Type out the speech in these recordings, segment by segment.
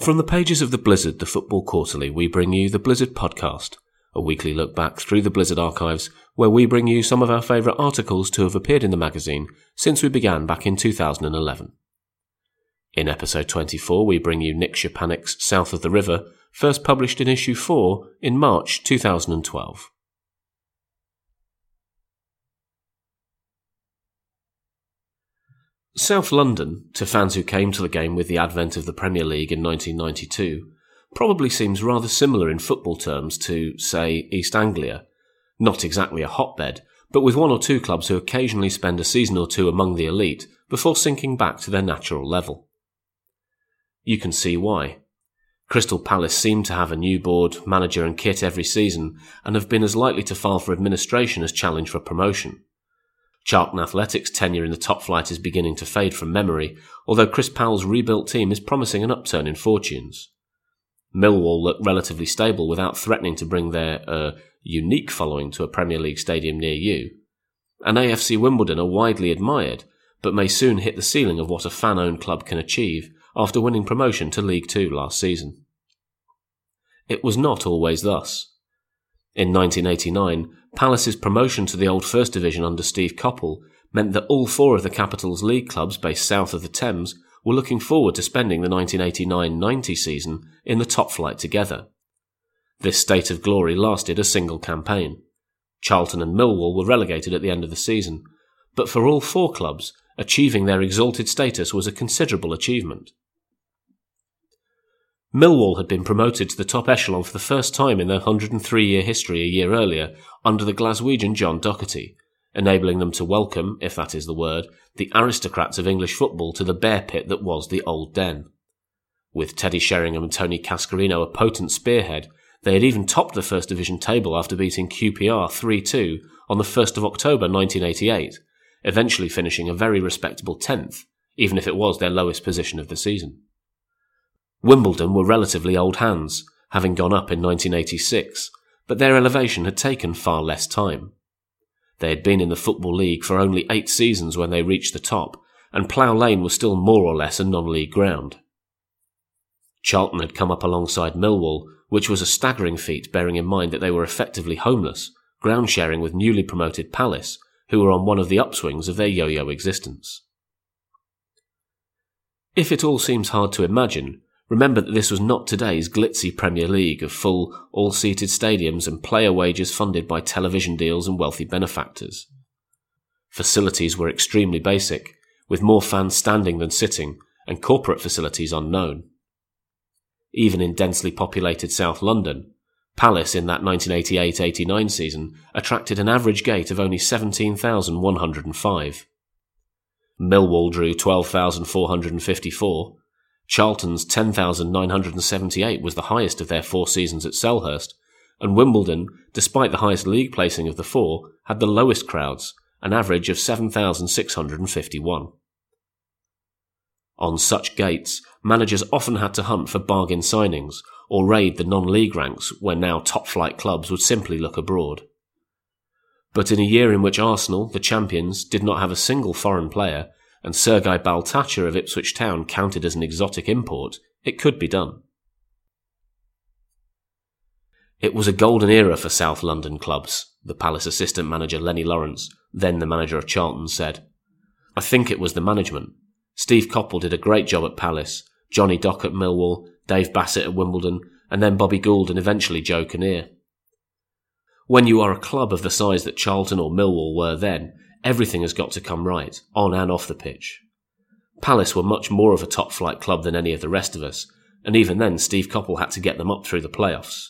From the pages of the Blizzard, the Football Quarterly, we bring you the Blizzard Podcast, a weekly look back through the Blizzard archives where we bring you some of our favourite articles to have appeared in the magazine since we began back in 2011. In episode 24, we bring you Nick Szczepanik's South of the River, first published in issue 4 in March 2012. South London, to fans who came to the game with the advent of the Premier League in 1992, probably seems rather similar in football terms to, say, East Anglia. Not exactly a hotbed, but with one or two clubs who occasionally spend a season or two among the elite before sinking back to their natural level. You can see why. Crystal Palace seem to have a new board, manager, and kit every season, and have been as likely to file for administration as challenge for promotion. Charlton Athletic's tenure in the top flight is beginning to fade from memory, although Chris Powell's rebuilt team is promising an upturn in fortunes. Millwall look relatively stable without threatening to bring their uh, unique following to a Premier League stadium near you. And AFC Wimbledon are widely admired, but may soon hit the ceiling of what a fan owned club can achieve after winning promotion to League Two last season. It was not always thus. In 1989, Palace's promotion to the old First Division under Steve Coppell meant that all four of the capital's league clubs based south of the Thames were looking forward to spending the 1989-90 season in the top flight together. This state of glory lasted a single campaign. Charlton and Millwall were relegated at the end of the season, but for all four clubs, achieving their exalted status was a considerable achievement. Millwall had been promoted to the top echelon for the first time in their 103 year history a year earlier under the Glaswegian John Docherty, enabling them to welcome, if that is the word, the aristocrats of English football to the bear pit that was the Old Den. With Teddy Sheringham and Tony Cascarino a potent spearhead, they had even topped the First Division table after beating QPR 3 2 on the 1st of October 1988, eventually finishing a very respectable 10th, even if it was their lowest position of the season. Wimbledon were relatively old hands, having gone up in 1986, but their elevation had taken far less time. They had been in the Football League for only eight seasons when they reached the top, and Plough Lane was still more or less a non-league ground. Charlton had come up alongside Millwall, which was a staggering feat bearing in mind that they were effectively homeless, ground sharing with newly promoted Palace, who were on one of the upswings of their yo-yo existence. If it all seems hard to imagine, Remember that this was not today's glitzy Premier League of full, all seated stadiums and player wages funded by television deals and wealthy benefactors. Facilities were extremely basic, with more fans standing than sitting, and corporate facilities unknown. Even in densely populated South London, Palace in that 1988 89 season attracted an average gate of only 17,105. Millwall drew 12,454, Charlton's 10,978 was the highest of their four seasons at Selhurst, and Wimbledon, despite the highest league placing of the four, had the lowest crowds, an average of 7,651. On such gates, managers often had to hunt for bargain signings or raid the non-league ranks where now top-flight clubs would simply look abroad. But in a year in which Arsenal, the champions, did not have a single foreign player, and Sergei Baltacha of Ipswich Town counted as an exotic import, it could be done. It was a golden era for South London clubs, the Palace assistant manager Lennie Lawrence, then the manager of Charlton, said. I think it was the management. Steve Coppell did a great job at Palace, Johnny Dock at Millwall, Dave Bassett at Wimbledon, and then Bobby Gould and eventually Joe Kinnear. When you are a club of the size that Charlton or Millwall were then, everything has got to come right, on and off the pitch. Palace were much more of a top flight club than any of the rest of us, and even then Steve Coppell had to get them up through the playoffs.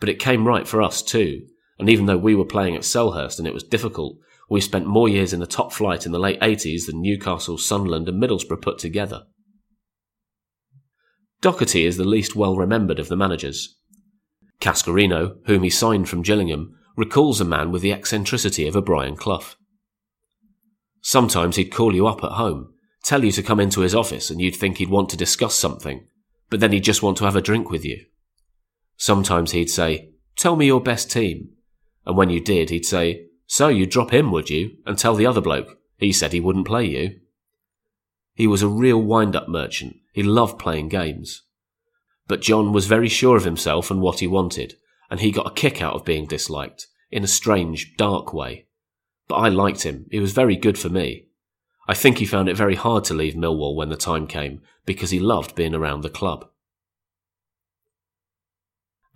But it came right for us too, and even though we were playing at Selhurst and it was difficult, we spent more years in the top flight in the late 80s than Newcastle, Sunderland, and Middlesbrough put together. Docherty is the least well remembered of the managers. Cascarino, whom he signed from Gillingham, recalls a man with the eccentricity of a Brian Clough. Sometimes he'd call you up at home, tell you to come into his office, and you'd think he'd want to discuss something, but then he'd just want to have a drink with you. Sometimes he'd say, Tell me your best team. And when you did, he'd say, So you'd drop him, would you? And tell the other bloke. He said he wouldn't play you. He was a real wind up merchant. He loved playing games. But John was very sure of himself and what he wanted, and he got a kick out of being disliked, in a strange, dark way. But I liked him. He was very good for me. I think he found it very hard to leave Millwall when the time came, because he loved being around the club.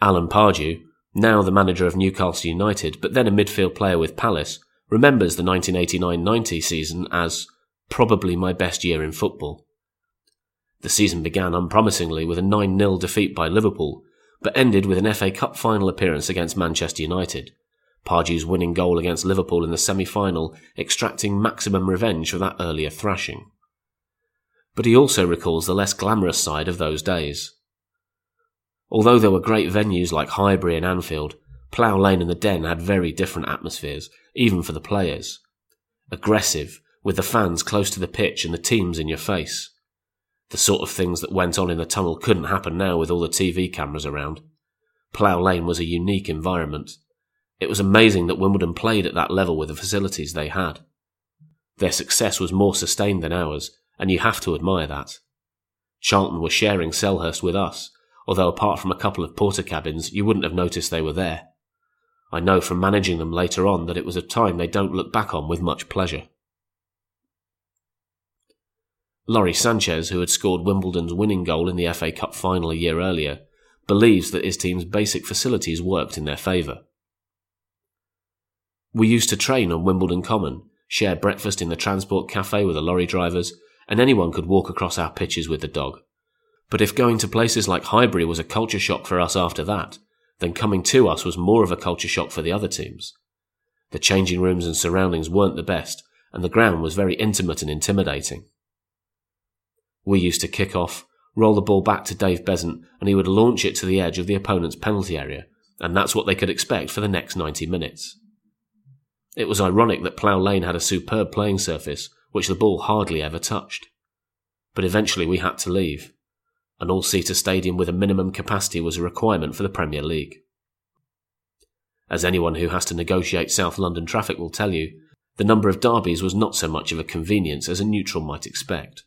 Alan Pardew, now the manager of Newcastle United, but then a midfield player with Palace, remembers the 1989-90 season as probably my best year in football. The season began unpromisingly with a 9-0 defeat by Liverpool, but ended with an FA Cup final appearance against Manchester United. Pardew's winning goal against Liverpool in the semi-final extracting maximum revenge for that earlier thrashing. But he also recalls the less glamorous side of those days. Although there were great venues like Highbury and Anfield, Plough Lane and the Den had very different atmospheres, even for the players. Aggressive, with the fans close to the pitch and the teams in your face. The sort of things that went on in the tunnel couldn't happen now with all the TV cameras around. Plough Lane was a unique environment. It was amazing that Wimbledon played at that level with the facilities they had. Their success was more sustained than ours, and you have to admire that. Charlton were sharing Selhurst with us, although apart from a couple of porter cabins, you wouldn't have noticed they were there. I know from managing them later on that it was a time they don't look back on with much pleasure. Lawrie Sanchez, who had scored Wimbledon's winning goal in the FA Cup final a year earlier, believes that his team's basic facilities worked in their favour. We used to train on Wimbledon Common, share breakfast in the transport cafe with the lorry drivers, and anyone could walk across our pitches with the dog. But if going to places like Highbury was a culture shock for us after that, then coming to us was more of a culture shock for the other teams. The changing rooms and surroundings weren't the best, and the ground was very intimate and intimidating. We used to kick off, roll the ball back to Dave Beasant, and he would launch it to the edge of the opponent's penalty area, and that's what they could expect for the next 90 minutes. It was ironic that Plough Lane had a superb playing surface, which the ball hardly ever touched. But eventually we had to leave. An all-seater stadium with a minimum capacity was a requirement for the Premier League. As anyone who has to negotiate South London traffic will tell you, the number of derbies was not so much of a convenience as a neutral might expect.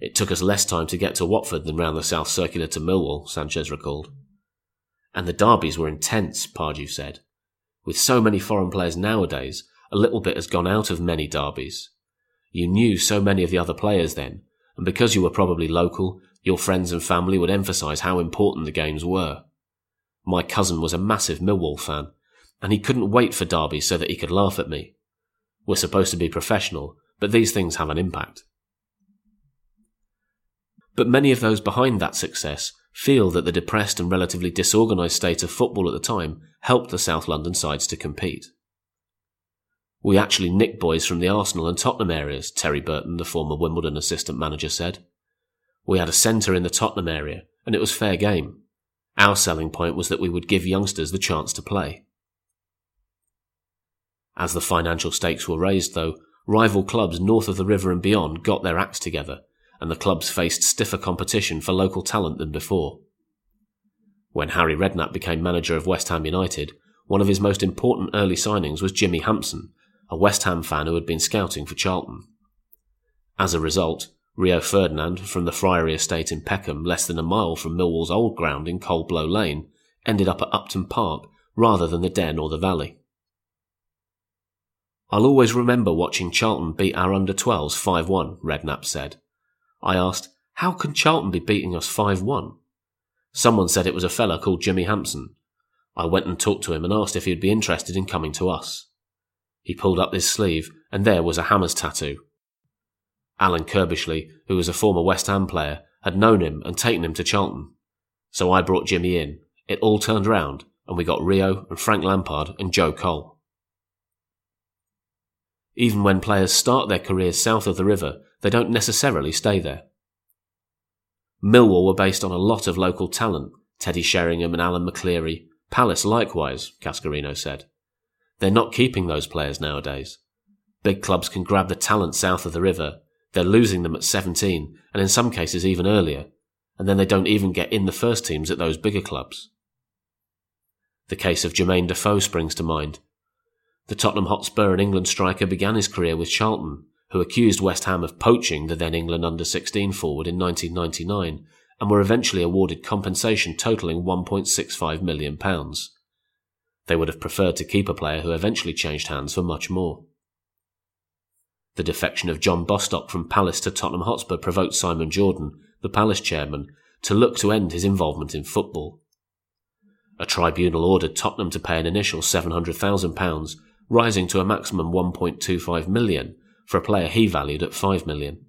It took us less time to get to Watford than round the South Circular to Millwall, Sanchez recalled. And the derbies were intense, Pardew said. With so many foreign players nowadays, a little bit has gone out of many derbies. You knew so many of the other players then, and because you were probably local, your friends and family would emphasise how important the games were. My cousin was a massive Millwall fan, and he couldn't wait for Derby so that he could laugh at me. We're supposed to be professional, but these things have an impact. But many of those behind that success feel that the depressed and relatively disorganised state of football at the time helped the South London sides to compete. We actually nicked boys from the Arsenal and Tottenham areas, Terry Burton, the former Wimbledon assistant manager, said. We had a centre in the Tottenham area, and it was fair game. Our selling point was that we would give youngsters the chance to play. As the financial stakes were raised, though, rival clubs north of the river and beyond got their acts together, and the clubs faced stiffer competition for local talent than before. When Harry Redknapp became manager of West Ham United, one of his most important early signings was Jimmy Hampson, a West Ham fan who had been scouting for Charlton. As a result, Rio Ferdinand from the Friary estate in Peckham, less than a mile from Millwall's old ground in Coldblow Lane, ended up at Upton Park rather than the Den or the Valley. I'll always remember watching Charlton beat our under 12s 5 1, Redknapp said. I asked, How can Charlton be beating us 5 1? Someone said it was a fella called Jimmy Hampson. I went and talked to him and asked if he'd be interested in coming to us. He pulled up his sleeve, and there was a hammer's tattoo. Alan Curbishley, who was a former West Ham player, had known him and taken him to Charlton. So I brought Jimmy in. It all turned round, and we got Rio and Frank Lampard and Joe Cole. Even when players start their careers south of the river, they don't necessarily stay there. Millwall were based on a lot of local talent, Teddy Sheringham and Alan McLeary. Palace likewise, Cascarino said. They're not keeping those players nowadays. Big clubs can grab the talent south of the river they're losing them at 17, and in some cases even earlier, and then they don't even get in the first teams at those bigger clubs. The case of Jermain Defoe springs to mind. The Tottenham Hotspur and England striker began his career with Charlton, who accused West Ham of poaching the then England under 16 forward in 1999 and were eventually awarded compensation totalling £1.65 million. They would have preferred to keep a player who eventually changed hands for much more. The defection of John Bostock from Palace to Tottenham Hotspur provoked Simon Jordan, the Palace chairman, to look to end his involvement in football. A tribunal ordered Tottenham to pay an initial £700,000, rising to a maximum 1.25 million for a player he valued at 5 million.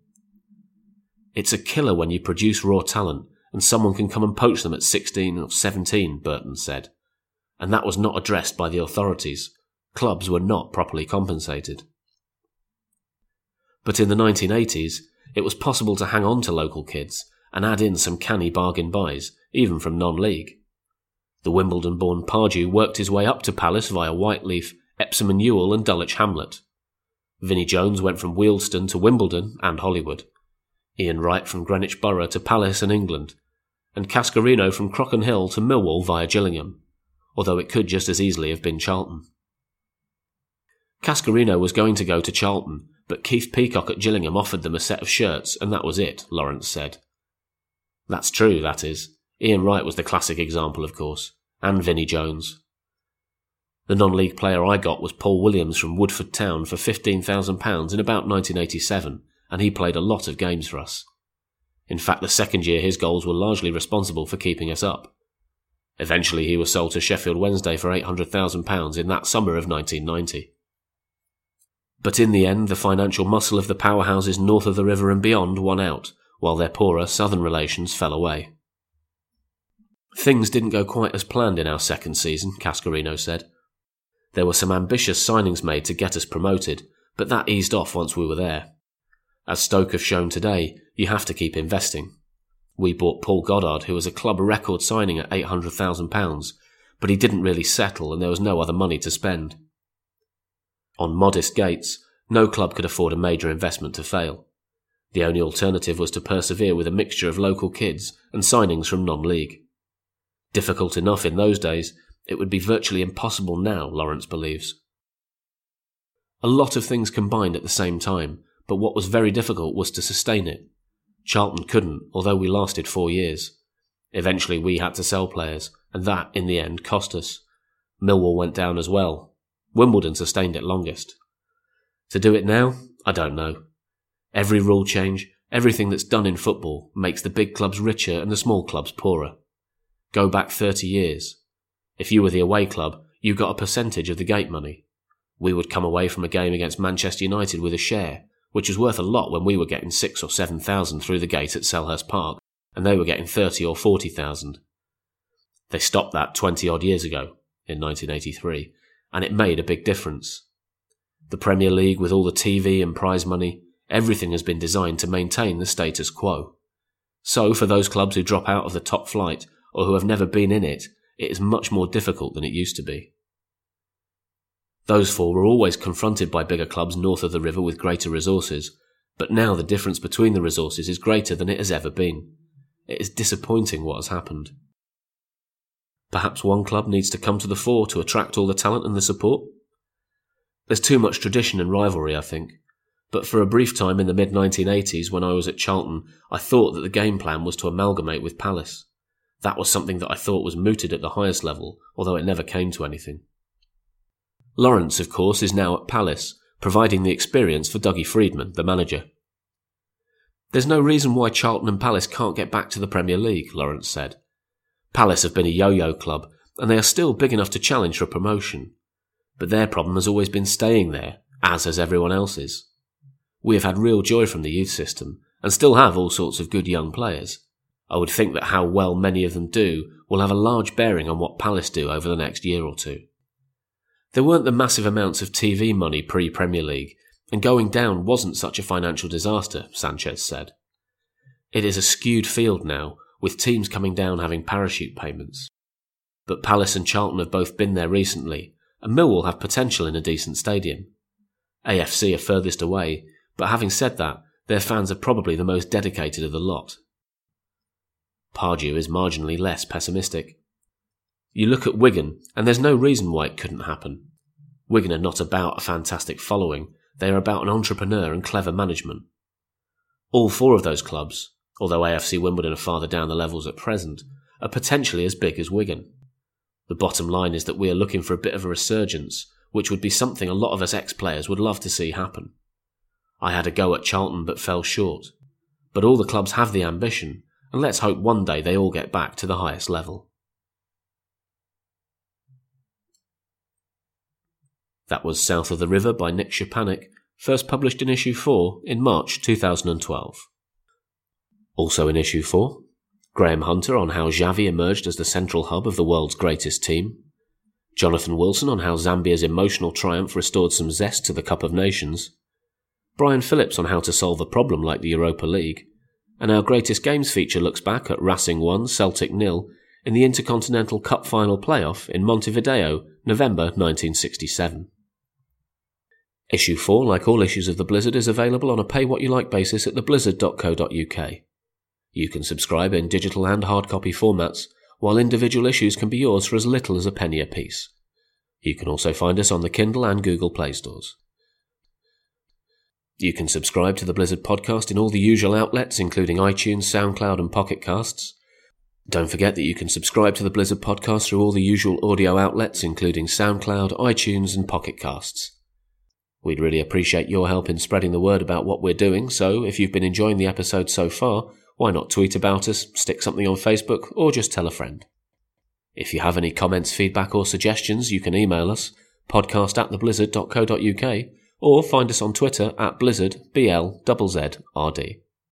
It's a killer when you produce raw talent and someone can come and poach them at 16 or 17, Burton said. And that was not addressed by the authorities. Clubs were not properly compensated. But in the 1980s, it was possible to hang on to local kids and add in some canny bargain buys, even from non league. The Wimbledon born Pardew worked his way up to Palace via Whyteleafe, Epsom and Ewell, and Dulwich Hamlet. Vinnie Jones went from Wealdstone to Wimbledon and Hollywood. Ian Wright from Greenwich Borough to Palace and England. And Cascarino from Crockenhill to Millwall via Gillingham, although it could just as easily have been Charlton. Cascarino was going to go to Charlton, but Keith Peacock at Gillingham offered them a set of shirts, and that was it, Lawrence said. That's true, that is. Ian Wright was the classic example, of course, and Vinnie Jones. The non league player I got was Paul Williams from Woodford Town for £15,000 in about 1987, and he played a lot of games for us. In fact, the second year his goals were largely responsible for keeping us up. Eventually, he was sold to Sheffield Wednesday for £800,000 in that summer of 1990. But in the end, the financial muscle of the powerhouses north of the river and beyond won out, while their poorer southern relations fell away. Things didn't go quite as planned in our second season, Cascarino said. There were some ambitious signings made to get us promoted, but that eased off once we were there. As Stoke have shown today, you have to keep investing. We bought Paul Goddard, who was a club record signing at £800,000, but he didn't really settle and there was no other money to spend. On modest gates, no club could afford a major investment to fail. The only alternative was to persevere with a mixture of local kids and signings from non league. Difficult enough in those days, it would be virtually impossible now, Lawrence believes. A lot of things combined at the same time, but what was very difficult was to sustain it. Charlton couldn't, although we lasted four years. Eventually we had to sell players, and that, in the end, cost us. Millwall went down as well. Wimbledon sustained it longest. To do it now, I don't know. Every rule change, everything that's done in football, makes the big clubs richer and the small clubs poorer. Go back 30 years. If you were the away club, you got a percentage of the gate money. We would come away from a game against Manchester United with a share, which was worth a lot when we were getting six or seven thousand through the gate at Selhurst Park, and they were getting thirty or forty thousand. They stopped that twenty odd years ago, in 1983, and it made a big difference. The Premier League, with all the TV and prize money, everything has been designed to maintain the status quo. So, for those clubs who drop out of the top flight or who have never been in it, it is much more difficult than it used to be. Those four were always confronted by bigger clubs north of the river with greater resources, but now the difference between the resources is greater than it has ever been. It is disappointing what has happened. Perhaps one club needs to come to the fore to attract all the talent and the support? There's too much tradition and rivalry, I think. But for a brief time in the mid 1980s, when I was at Charlton, I thought that the game plan was to amalgamate with Palace. That was something that I thought was mooted at the highest level, although it never came to anything. Lawrence, of course, is now at Palace, providing the experience for Dougie Freedman, the manager. There's no reason why Charlton and Palace can't get back to the Premier League, Lawrence said. Palace have been a yo-yo club, and they are still big enough to challenge for promotion. But their problem has always been staying there, as has everyone else's. We have had real joy from the youth system, and still have all sorts of good young players. I would think that how well many of them do will have a large bearing on what Palace do over the next year or two. There weren't the massive amounts of TV money pre Premier League, and going down wasn't such a financial disaster, Sanchez said. It is a skewed field now, with teams coming down having parachute payments. But Palace and Charlton have both been there recently, and Millwall have potential in a decent stadium. AFC are furthest away, but having said that, their fans are probably the most dedicated of the lot. Pardew is marginally less pessimistic. You look at Wigan, and there's no reason why it couldn't happen. Wigan are not about a fantastic following, they are about an entrepreneur and clever management. All four of those clubs, although AFC Wimbledon are farther down the levels at present, are potentially as big as Wigan. The bottom line is that we are looking for a bit of a resurgence, which would be something a lot of us ex players would love to see happen. I had a go at Charlton but fell short. But all the clubs have the ambition, and let's hope one day they all get back to the highest level. That was South of the River by Nick Szczepanik, first published in issue 4 in March 2012. Also in issue 4, Graham Hunter on how Xavi emerged as the central hub of the world's greatest team, Jonathan Wilson on how Zambia's emotional triumph restored some zest to the Cup of Nations, Brian Phillips on how to solve a problem like the Europa League, and our greatest games feature looks back at Racing 1, Celtic nil in the Intercontinental Cup final playoff in Montevideo, November 1967. Issue 4, like all issues of The Blizzard, is available on a pay what you like basis at theblizzard.co.uk. You can subscribe in digital and hard copy formats, while individual issues can be yours for as little as a penny apiece. You can also find us on the Kindle and Google Play stores. You can subscribe to the Blizzard podcast in all the usual outlets, including iTunes, SoundCloud, and Pocket Casts. Don't forget that you can subscribe to the Blizzard podcast through all the usual audio outlets, including SoundCloud, iTunes, and Pocket Casts. We'd really appreciate your help in spreading the word about what we're doing, so if you've been enjoying the episode so far, why not tweet about us, stick something on Facebook, or just tell a friend? If you have any comments, feedback, or suggestions, you can email us, podcast at theblizzard.co.uk, or find us on Twitter at blizzard, B-L-Z-Z-R-D.